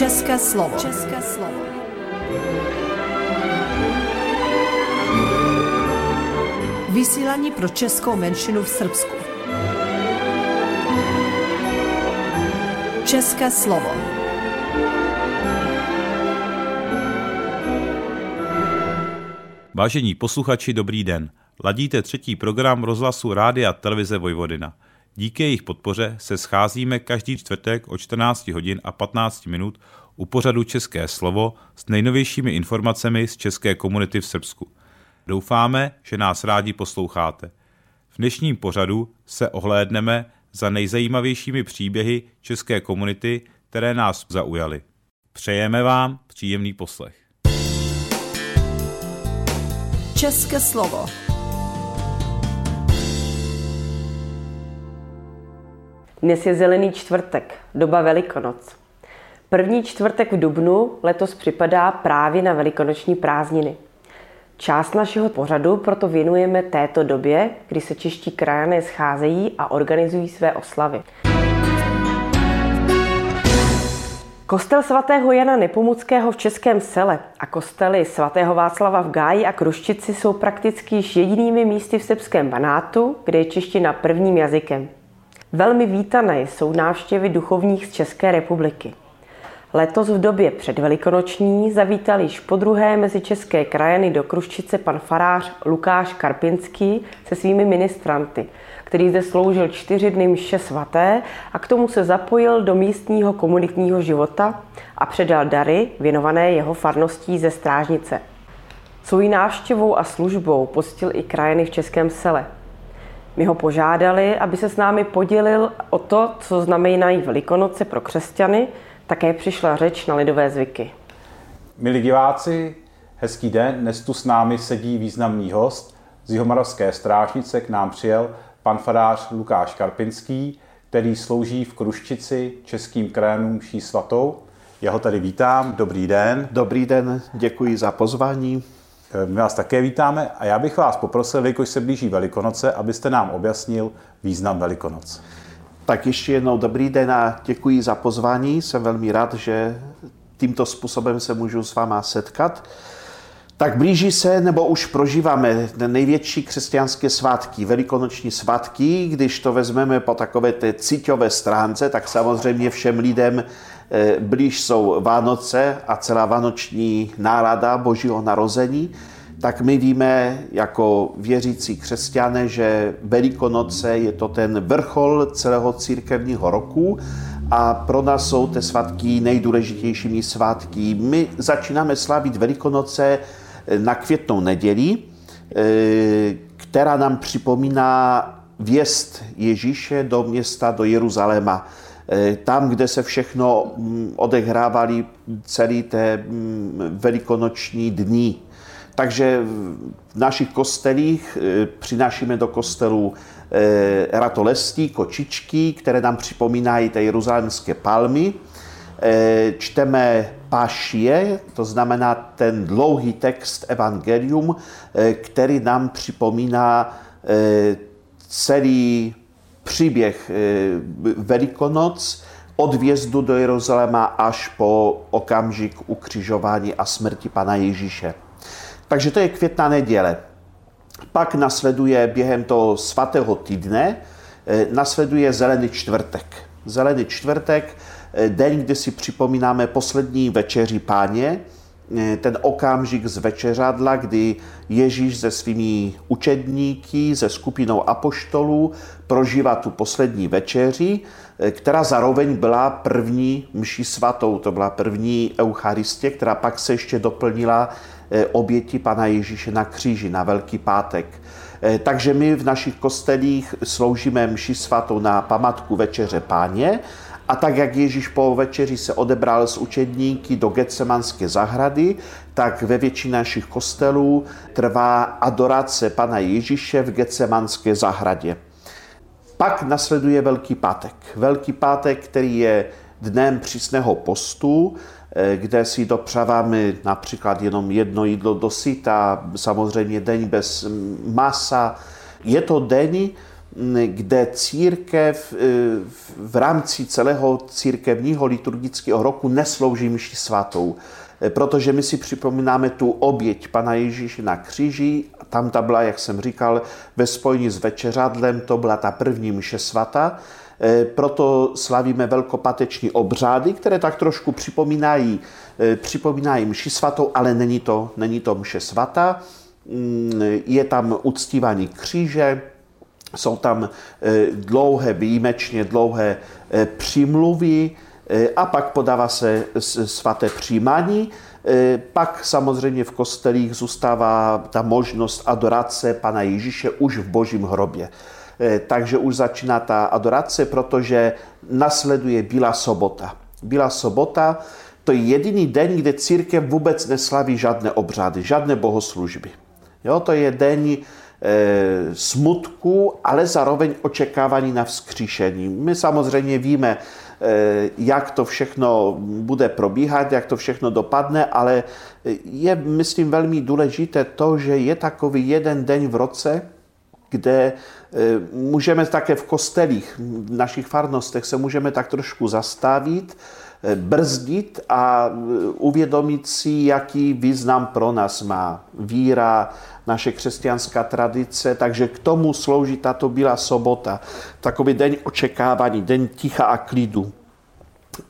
České slovo. České slovo. Vysílání pro českou menšinu v Srbsku. České slovo. Vážení posluchači, dobrý den. Ladíte třetí program rozhlasu Rádia televize Vojvodina. Díky jejich podpoře se scházíme každý čtvrtek o 14 hodin a 15 minut u pořadu České slovo s nejnovějšími informacemi z české komunity v Srbsku. Doufáme, že nás rádi posloucháte. V dnešním pořadu se ohlédneme za nejzajímavějšími příběhy české komunity, které nás zaujaly. Přejeme vám příjemný poslech. České slovo. Dnes je zelený čtvrtek, doba Velikonoc. První čtvrtek v Dubnu letos připadá právě na velikonoční prázdniny. Část našeho pořadu proto věnujeme této době, kdy se čeští krajané scházejí a organizují své oslavy. Kostel svatého Jana Nepomuckého v Českém sele a kostely svatého Václava v Gáji a Kruščici jsou prakticky již jedinými místy v srbském banátu, kde je čeština prvním jazykem. Velmi vítané jsou návštěvy duchovních z České republiky. Letos v době předvelikonoční zavítal již po druhé mezi české krajany do Kruščice pan farář Lukáš Karpinský se svými ministranty, který zde sloužil čtyři dny mše svaté a k tomu se zapojil do místního komunitního života a předal dary věnované jeho farností ze Strážnice. Svojí návštěvou a službou postil i krajiny v Českém sele – my ho požádali, aby se s námi podělil o to, co znamenají Velikonoce pro křesťany, také přišla řeč na lidové zvyky. Milí diváci, hezký den. Dnes tu s námi sedí významný host. Z Jihomoravské strážnice k nám přijel pan fadář Lukáš Karpinský, který slouží v Kruščici českým krajanům mší svatou. Já ho tady vítám. Dobrý den. Dobrý den, děkuji za pozvání. My vás také vítáme a já bych vás poprosil, jelikož se blíží Velikonoce, abyste nám objasnil význam Velikonoc. Tak ještě jednou dobrý den a děkuji za pozvání. Jsem velmi rád, že tímto způsobem se můžu s váma setkat. Tak blíží se, nebo už prožíváme největší křesťanské svátky, velikonoční svátky. Když to vezmeme po takové té cíťové stránce, tak samozřejmě všem lidem eh, blíž jsou Vánoce a celá vánoční nálada Božího narození. Tak my víme jako věřící křesťané, že Velikonoce je to ten vrchol celého církevního roku a pro nás jsou ty svatky nejdůležitějšími svátky. My začínáme slavit Velikonoce na květnou neděli, eh, která nám připomíná věst Ježíše do města, do Jeruzaléma. Eh, tam, kde se všechno mm, odehrávali celý té mm, velikonoční dny. Takže v našich kostelích eh, přinášíme do kostelů ratolestí, kočičky, které nám připomínají ty jeruzalémské palmy. Čteme pašie, to znamená ten dlouhý text Evangelium, eh, který nám připomíná eh, celý příběh eh, Velikonoc od vjezdu do Jeruzaléma až po okamžik ukřižování a smrti Pana Ježíše. Takže to je květná neděle. Pak nasleduje během toho svatého týdne, nasleduje zelený čtvrtek. Zelený čtvrtek Eh, den, kdy si připomínáme poslední večeři páně, eh, ten okamžik z večeřadla, kdy Ježíš se svými učedníky, se skupinou apoštolů prožívá tu poslední večeři, eh, která zároveň byla první mší svatou, to byla první eucharistě, která pak se ještě doplnila oběti Pana Ježíše na kříži, na Velký pátek. Takže my v našich kostelích sloužíme mši svatou na památku Večeře Páně a tak, jak Ježíš po večeři se odebral z učedníky do Getsemanské zahrady, tak ve většině našich kostelů trvá adorace Pana Ježíše v Getsemanské zahradě. Pak nasleduje Velký pátek. Velký pátek, který je dnem přísného postu, eh, kde si dopřáváme například jenom jedno jídlo do syta, samozřejmě den bez masa. Je to den, kde církev v rámci celého církevního liturgického roku neslouží mši svatou. Protože my si připomínáme tu oběť Pana Ježíše na kříži, tam ta byla, jak jsem říkal, ve spojení s večeřadlem, to byla ta první mše svata, proto slavíme velkopateční obřády, které tak trošku připomínají, připomínají mši svatou, ale není to, není to mše svata. Mm, je tam uctívání kříže, jsou tam eh, dlouhé, výjimečně dlouhé eh, přímluvy eh, a pak podává se svaté přijímání. Pak samozřejmě v kostelích zůstává ta možnost adorace Pana Ježíše už v božím hrobě. Takže už začíná ta adorace, protože nasleduje Bílá sobota. Bílá sobota to je jediný den, kde církev vůbec neslaví žádné obřady, žádné bohoslužby. Jo, to je den e, smutku, ale zároveň očekávání na vzkříšení. My samozřejmě víme, e, jak to všechno bude probíhat, jak to všechno dopadne, ale je, myslím, velmi důležité to, že je takový jeden den v roce, kde e, můžeme také v kostelích, v našich farnostech se můžeme tak trošku zastavit, brzdit a uvědomit si, jaký význam pro nás má víra, naše křesťanská tradice, takže k tomu slouží tato Bílá sobota, takový den očekávání, den ticha a klidu.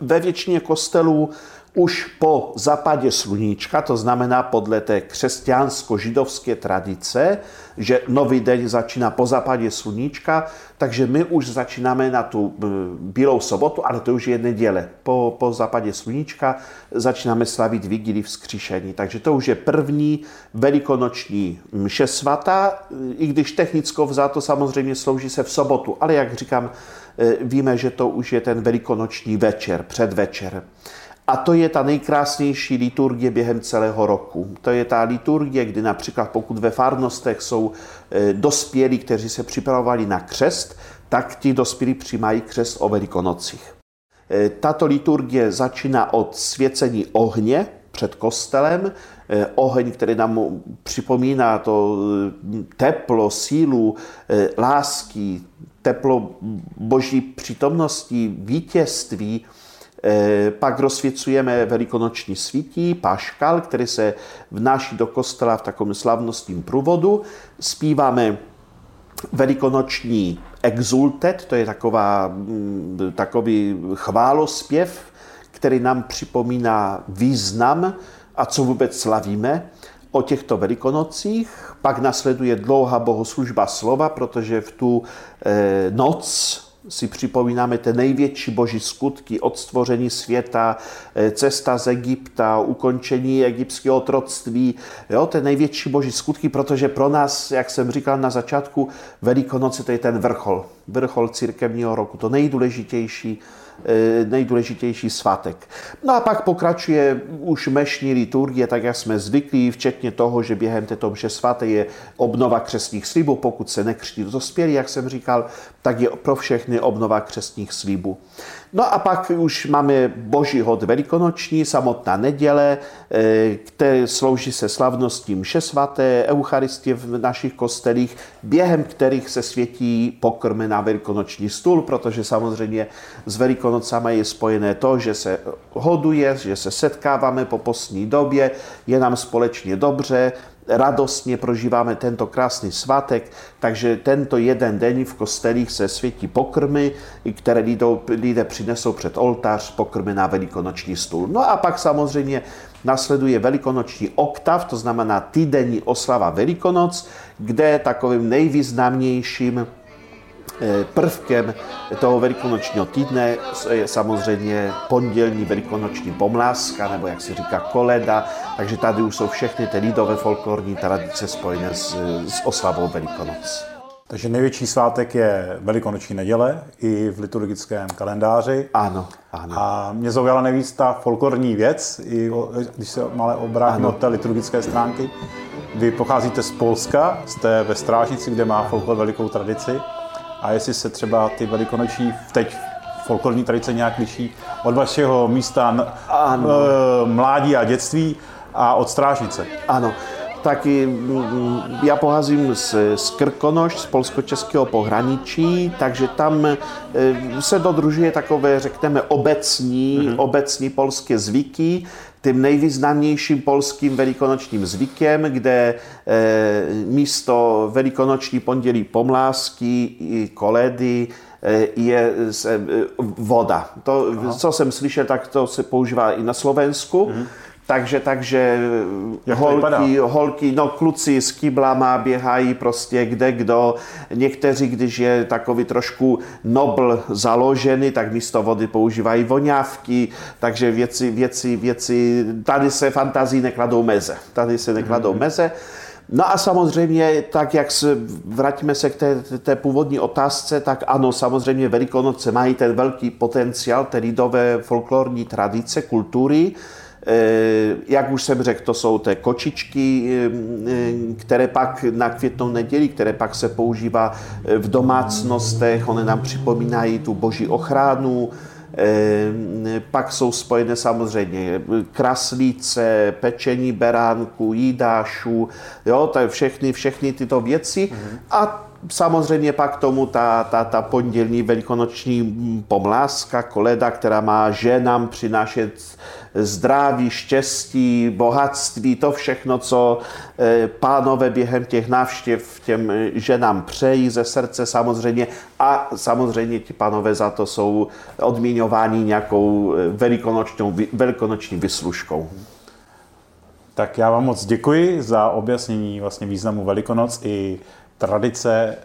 Ve většině kostelů už po zapadě sluníčka, to znamená podle té křesťansko-židovské tradice, že nový den začíná po zapadě sluníčka, takže my už začínáme na tu eh, bílou sobotu, ale to už je neděle. Po, po zapadě sluníčka začínáme slavit vigily vzkříšení. Takže to už je první velikonoční mše svatá, i když technicko vzato samozřejmě slouží se v sobotu, ale jak říkám, eh, víme, že to už je ten velikonoční večer, předvečer. A to je ta nejkrásnější liturgie během celého roku. To je ta liturgie, kdy například pokud ve farnostech jsou e, dospělí, kteří se připravovali na křest, tak ti dospělí přijímají křest o Velikonocích. E, tato liturgie začíná od svěcení ohně před kostelem, e, oheň, který nám připomíná to teplo, sílu, lásky, teplo boží přítomnosti, vítězství, Eh, pak rozsvěcujeme velikonoční svítí, paškal, který se vnáší do kostela v takovém slavnostním průvodu. Zpíváme velikonoční exultet, to je taková, mm, takový chválospěv, který nám připomíná význam a co vůbec slavíme o těchto velikonocích. Pak nasleduje dlouhá bohoslužba slova, protože v tu eh, noc si připomínáme ty největší boží skutky od stvoření světa, eh, cesta z Egypta, ukončení egyptského otroctví, jo, ty největší boží skutky, protože pro nás, jak jsem říkal na začátku, Velikonoce to je ten vrchol, vrchol církevního roku, to nejdůležitější, nejdůležitější svátek. No a pak pokračuje už mešní liturgie, tak jak jsme zvyklí, včetně toho, že během této mše svaté je obnova křesních slibů, pokud se nekřtí dospělí, jak jsem říkal, tak je pro všechny obnova křesních slibů. No a pak už máme Boží hod velikonoční, samotná neděle, eh, které slouží se slavností mše svaté, eucharistie v našich kostelích, během kterých se světí pokrmy na velikonoční stůl, protože samozřejmě s velikonocami je spojené to, že se hoduje, že se setkáváme po postní době, je nám společně dobře, radostně prožíváme tento krásný svátek, takže tento jeden den v kostelích se světí pokrmy, které lidé přinesou před oltář, pokrmy na velikonoční stůl. No a pak samozřejmě nasleduje velikonoční oktav, to znamená týdenní oslava Velikonoc, kde takovým nejvýznamnějším prvkem toho velikonočního týdne je samozřejmě pondělní velikonoční pomláska, nebo jak se říká koleda, takže tady už jsou všechny ty lidové folklorní tradice spojené s, s oslavou Velikonoc. Takže největší svátek je Velikonoční neděle i v liturgickém kalendáři. Ano, ano. A mě zaujala nejvíc ta folklorní věc, i když se malé obrátím od té liturgické stránky. Vy pocházíte z Polska, jste ve Strážnici, kde má folklor velikou tradici a jestli se třeba ty velikonoční teď folklorní tradice nějak liší od vašeho místa ano. mládí a dětství a od strážnice. Ano. taky mm, já poházím z, z Krkonoš, z polsko-českého pohraničí, takže tam e, se dodružuje takové, řekneme, obecní, mm-hmm. obecní polské zvyky. Tím nejvýznamnějším polským velikonočním zvykem, kde e, místo velikonoční pondělí pomlásky i koledy e, je e, voda. To, Aha. co jsem slyšel, tak to se používá i na Slovensku. Mm-hmm. Takže, takže holky, holky, no kluci s kyblama běhají prostě kde kdo. Někteří, když je takový trošku nobl založený, tak místo vody používají voňávky, takže věci, věci, věci, tady se fantazii nekladou meze. Tady se nekladou mm-hmm. meze. No a samozřejmě, tak jak se, vrátíme se k té, té původní otázce, tak ano, samozřejmě Velikonoce mají ten velký potenciál té lidové folklorní tradice, kultury, jak už jsem řekl, to jsou té kočičky, eh, eh, které pak na květnou neděli, které pak se používá v domácnostech, one nám připomínají tu boží ochranu, pak jsou spojené samozřejmě kraslíce, pečení beránku, jídášů, jo, to je všechny, všechny tyto věci. Mm-hmm. A samozřejmě pak tomu ta, ta, ta pondělní velikonoční pomláska, koleda, která má ženám přinášet zdraví, štěstí, bohatství, to všechno, co eh, pánové během těch návštěv těm ženám přejí ze srdce samozřejmě a samozřejmě ti pánové za to jsou odmíňováni nějakou eh, velikonočnou, velikonoční vyslužkou. Tak já vám moc děkuji za objasnění vlastně významu Velikonoc i tradice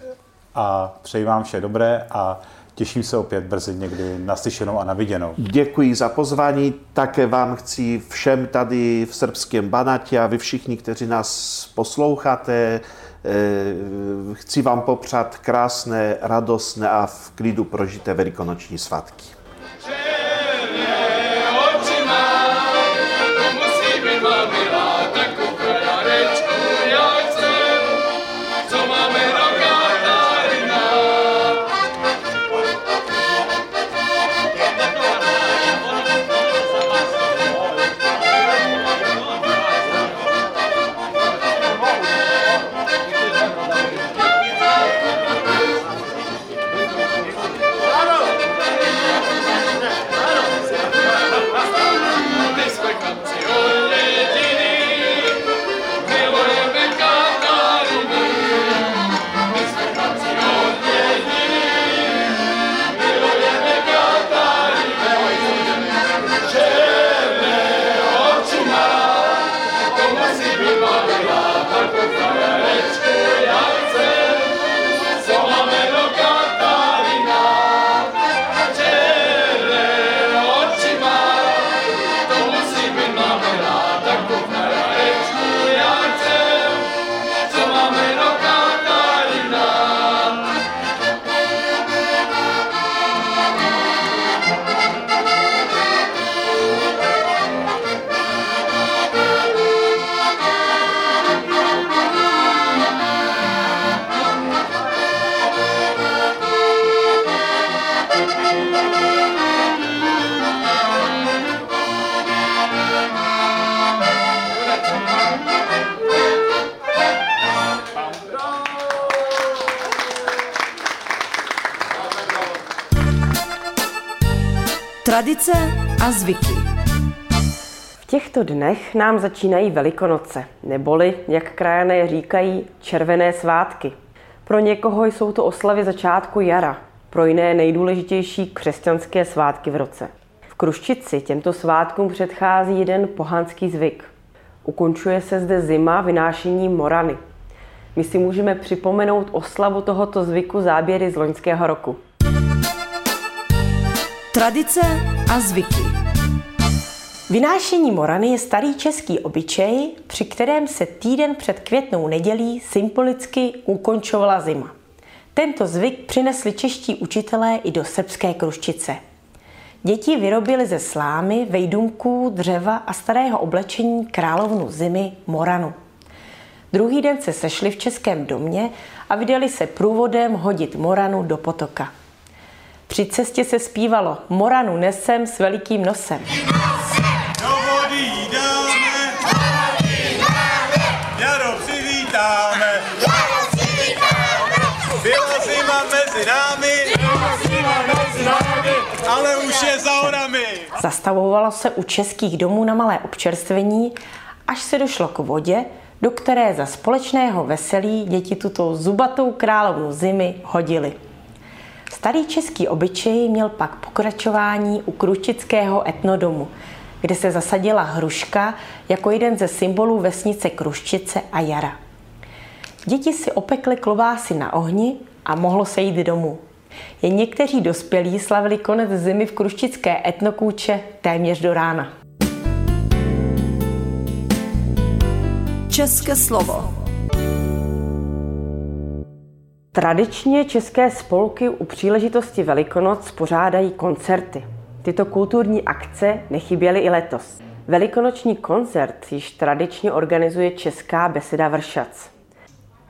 a přeji vám vše dobré a Těším se opět brzy někdy naslyšenou a naviděnou. Děkuji za pozvání. Také vám chci všem tady v srbském Banatě a vy všichni, kteří nás posloucháte, eh, chci vám popřát krásné, radostné a v klidu prožité velikonoční svatky. Tradice a zvyky. V těchto dnech nám začínají Velikonoce, neboli, jak krajané říkají, červené svátky. Pro někoho jsou to oslavy začátku jara, pro jiné nejdůležitější křesťanské svátky v roce. V Kruščici těmto svátkům předchází jeden pohanský zvyk. Ukončuje se zde zima vynášením morany. My si můžeme připomenout oslavu tohoto zvyku záběry z loňského roku. Tradice a zvyky. Vynášení morany je starý český obyčej, při kterém se týden před květnou nedělí symbolicky ukončovala zima. Tento zvyk přinesli čeští učitelé i do srbské kruščice. Děti vyrobili ze slámy, vejdumků, dřeva a starého oblečení královnu zimy Moranu. Druhý den se sešli v českém domě a vydali se průvodem hodit Moranu do potoka. Při cestě se zpívalo Moranu nesem s velikým nosem. Do vody dáme, Byla zima mezi námi, ale už je za horami. Zastavovalo se u českých domů na malé občerstvení, až se došlo k vodě, do které za společného veselí děti tuto zubatou královnu zimy hodili. Starý český obyčej měl pak pokračování u Kruštického etnodomu, kde se zasadila hruška jako jeden ze symbolů vesnice Kruščice a jara. Děti si opekly klobásy na ohni a mohlo se jít domů. Jen někteří dospělí slavili konec zimy v Kruščické etnokůče téměř do rána. České slovo. Tradičně české spolky u příležitosti Velikonoc pořádají koncerty. Tyto kulturní akce nechyběly i letos. Velikonoční koncert již tradičně organizuje Česká beseda Vršac.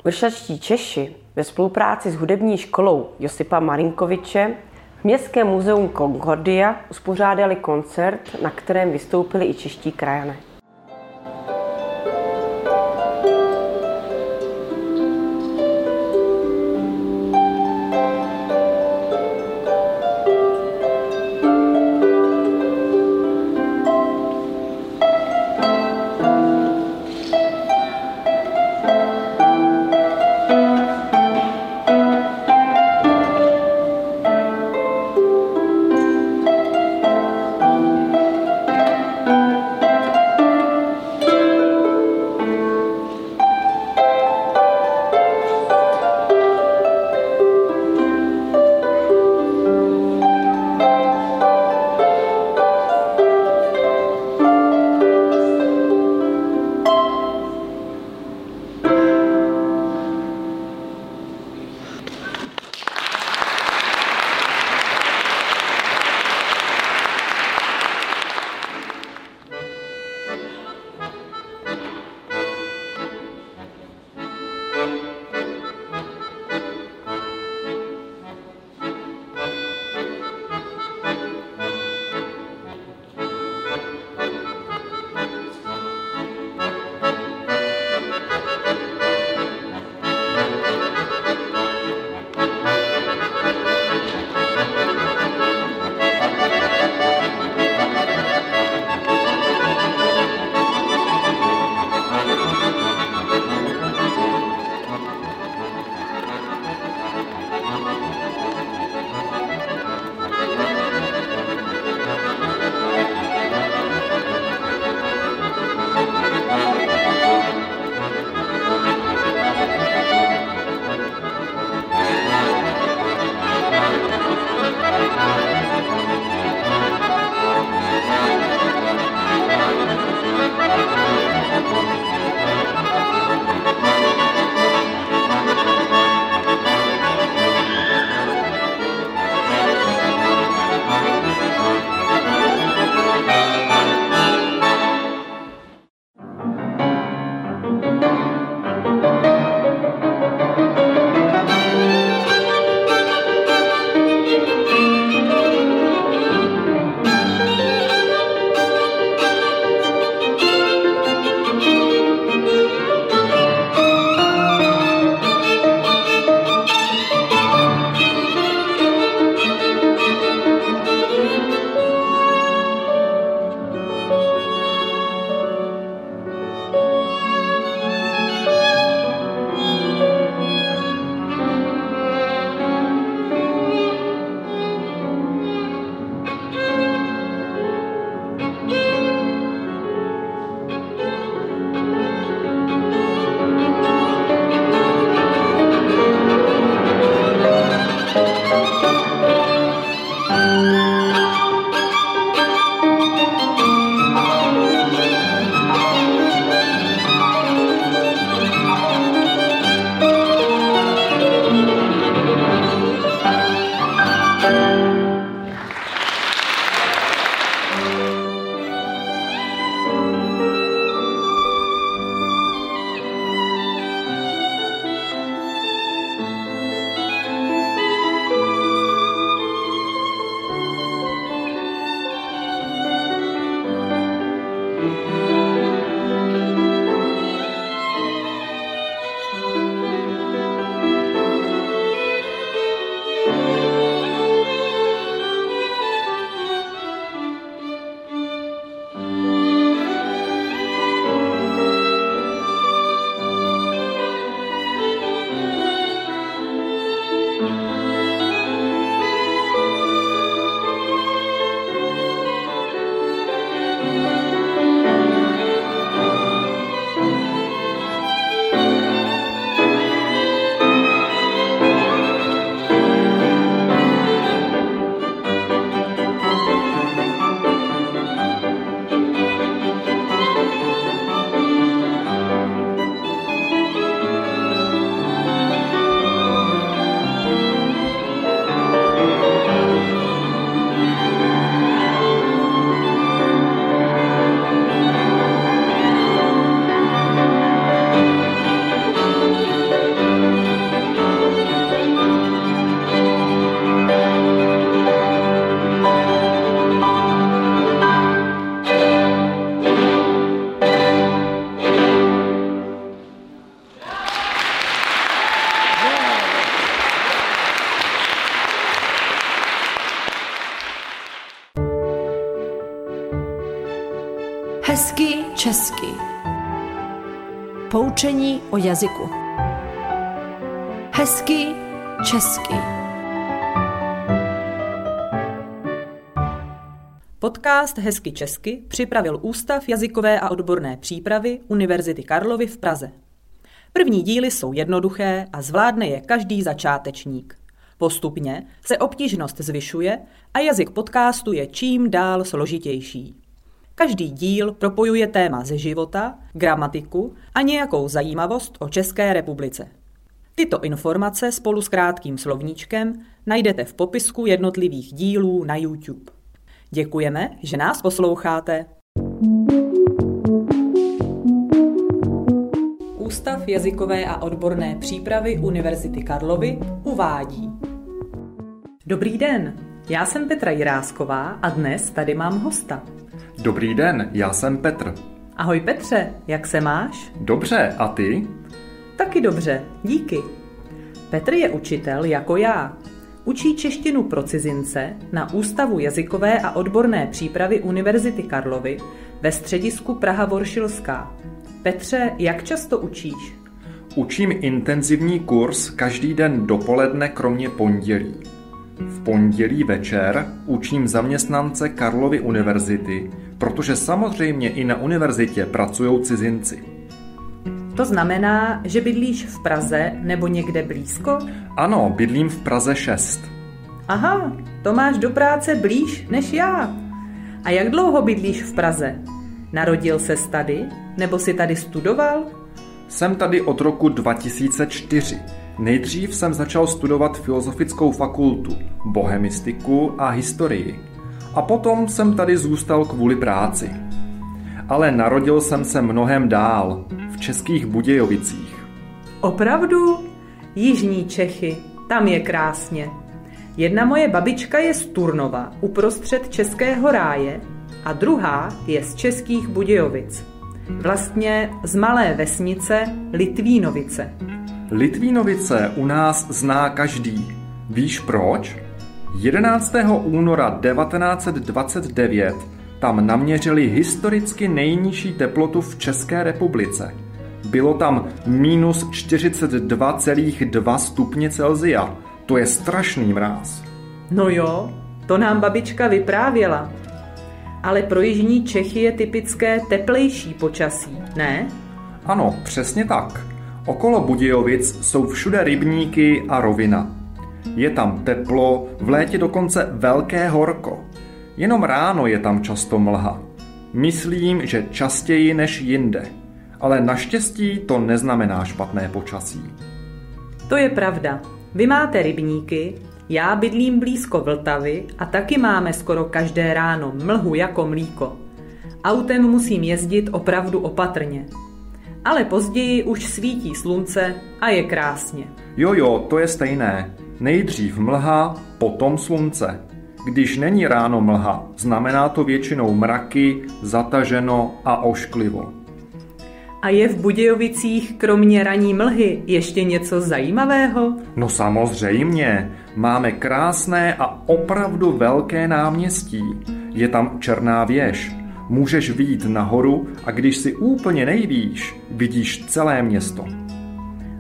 Vršačtí Češi ve spolupráci s hudební školou Josipa Marinkoviče v Městském muzeum Concordia uspořádali koncert, na kterém vystoupili i čeští krajané. Poučení o jazyku. Hezky česky. Podcast Hezky česky připravil Ústav jazykové a odborné přípravy Univerzity Karlovy v Praze. První díly jsou jednoduché a zvládne je každý začátečník. Postupně se obtížnost zvyšuje a jazyk podcastu je čím dál složitější. Každý díl propojuje téma ze života, gramatiku a nějakou zajímavost o České republice. Tyto informace spolu s krátkým slovníčkem najdete v popisku jednotlivých dílů na YouTube. Děkujeme, že nás posloucháte. Ústav jazykové a odborné přípravy Univerzity Karlovy uvádí. Dobrý den, já jsem Petra Jirásková a dnes tady mám hosta. Dobrý den, já jsem Petr. Ahoj Petře, jak se máš? Dobře, a ty? Taky dobře, díky. Petr je učitel jako já. Učí češtinu pro cizince na Ústavu jazykové a odborné přípravy Univerzity Karlovy ve středisku Praha Voršilská. Petře, jak často učíš? Učím intenzivní kurz každý den dopoledne kromě pondělí. V pondělí večer učím zaměstnance Karlovy univerzity, protože samozřejmě i na univerzitě pracují cizinci. To znamená, že bydlíš v Praze nebo někde blízko? Ano, bydlím v Praze 6. Aha, to máš do práce blíž než já. A jak dlouho bydlíš v Praze? Narodil se tady? Nebo si tady studoval? Jsem tady od roku 2004. Nejdřív jsem začal studovat filozofickou fakultu, bohemistiku a historii. A potom jsem tady zůstal kvůli práci. Ale narodil jsem se mnohem dál, v českých Budějovicích. Opravdu? Jižní Čechy, tam je krásně. Jedna moje babička je z Turnova, uprostřed Českého ráje, a druhá je z Českých Budějovic. Vlastně z malé vesnice Litvínovice. Litvínovice u nás zná každý. Víš proč? 11. února 1929 tam naměřili historicky nejnižší teplotu v České republice. Bylo tam minus 42,2 stupně Celzia. To je strašný mráz. No jo, to nám babička vyprávěla. Ale pro jižní Čechy je typické teplejší počasí, ne? Ano, přesně tak. Okolo Budějovic jsou všude rybníky a rovina. Je tam teplo, v létě dokonce velké horko. Jenom ráno je tam často mlha. Myslím, že častěji než jinde. Ale naštěstí to neznamená špatné počasí. To je pravda. Vy máte rybníky, já bydlím blízko Vltavy a taky máme skoro každé ráno mlhu jako mlíko. Autem musím jezdit opravdu opatrně. Ale později už svítí slunce a je krásně. Jo, jo, to je stejné. Nejdřív mlha, potom slunce. Když není ráno mlha, znamená to většinou mraky, zataženo a ošklivo. A je v Budějovicích kromě raní mlhy ještě něco zajímavého? No samozřejmě, máme krásné a opravdu velké náměstí. Je tam černá věž. Můžeš výjít nahoru a když si úplně nejvíš, vidíš celé město.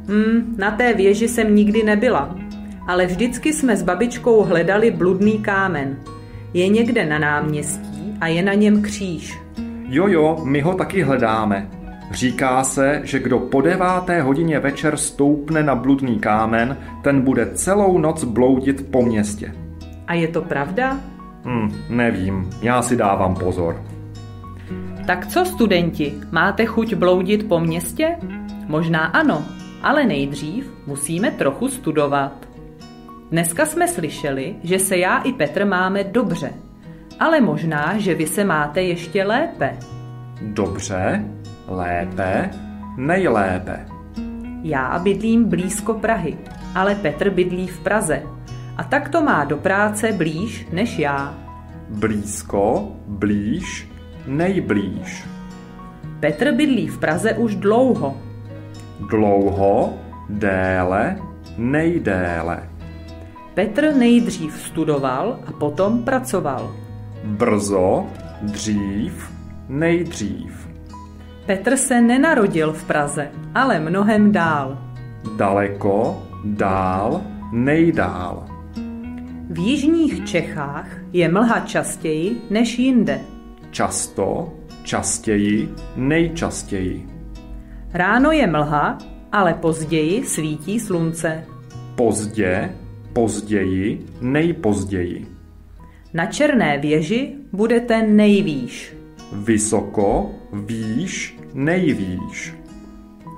Hmm, na té věži jsem nikdy nebyla, ale vždycky jsme s babičkou hledali bludný kámen. Je někde na náměstí a je na něm kříž. Jo, jo, my ho taky hledáme. Říká se, že kdo po deváté hodině večer stoupne na bludný kámen, ten bude celou noc bloudit po městě. A je to pravda? Hm, nevím, já si dávám pozor. Tak co studenti, máte chuť bloudit po městě? Možná ano, ale nejdřív musíme trochu studovat. Dneska jsme slyšeli, že se já i Petr máme dobře, ale možná, že vy se máte ještě lépe. Dobře, lépe, nejlépe. Já bydlím blízko Prahy, ale Petr bydlí v Praze. A tak to má do práce blíž než já. Blízko, blíž, nejblíž. Petr bydlí v Praze už dlouho. Dlouho, déle, nejdéle. Petr nejdřív studoval a potom pracoval. Brzo, dřív, nejdřív. Petr se nenarodil v Praze, ale mnohem dál. Daleko, dál, nejdál. V jižních Čechách je mlha častěji než jinde. Často, častěji, nejčastěji. Ráno je mlha, ale později svítí slunce. Pozdě, později, nejpozději. Na černé věži budete nejvýš. Vysoko, výš, nejvýš.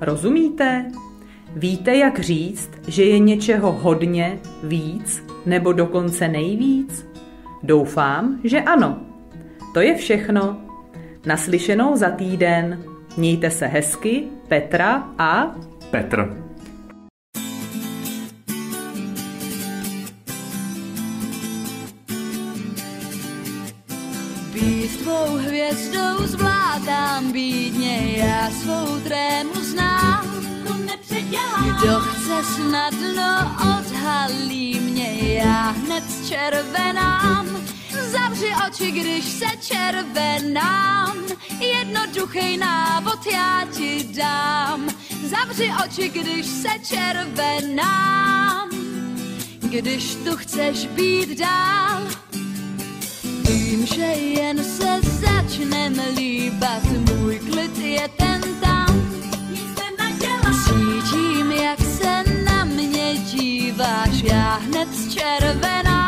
Rozumíte? Víte, jak říct, že je něčeho hodně, víc nebo dokonce nejvíc? Doufám, že ano. To je všechno. Naslyšenou za týden. Mějte se hezky, Petra a Petr. Být tvou hvězdou zvládám bídně, já svou trému znám. To nepředělám. Kdo chce snadno odhalí mě, já hned červenám. Zavři oči, když se červenám. Jednoduchý návod já ti dám. Zavři oči, když se červenám. Když tu chceš být dál, Vím, že jen se začnem líbat, můj klid je ten tam. Cítím, jak se na mě díváš, já hned červenám.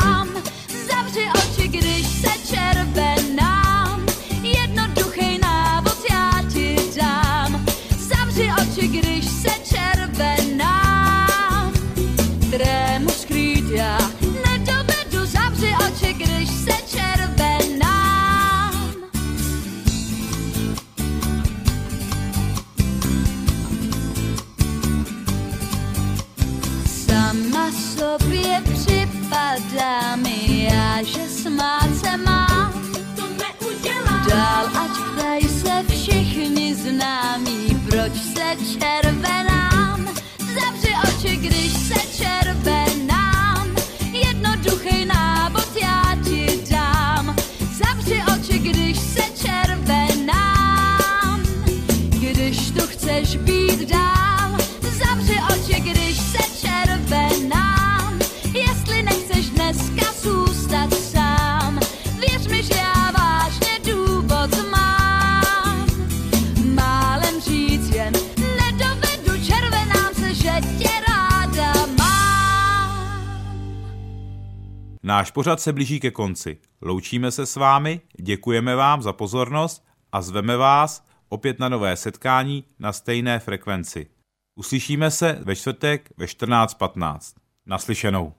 Náš pořad se blíží ke konci. Loučíme se s vámi, děkujeme vám za pozornost a zveme vás opět na nové setkání na stejné frekvenci. Uslyšíme se ve čtvrtek ve 14.15. Naslyšenou.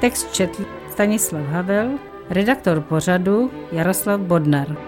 Text četl Stanislav Havel, redaktor pořadu Jaroslav Bodnar.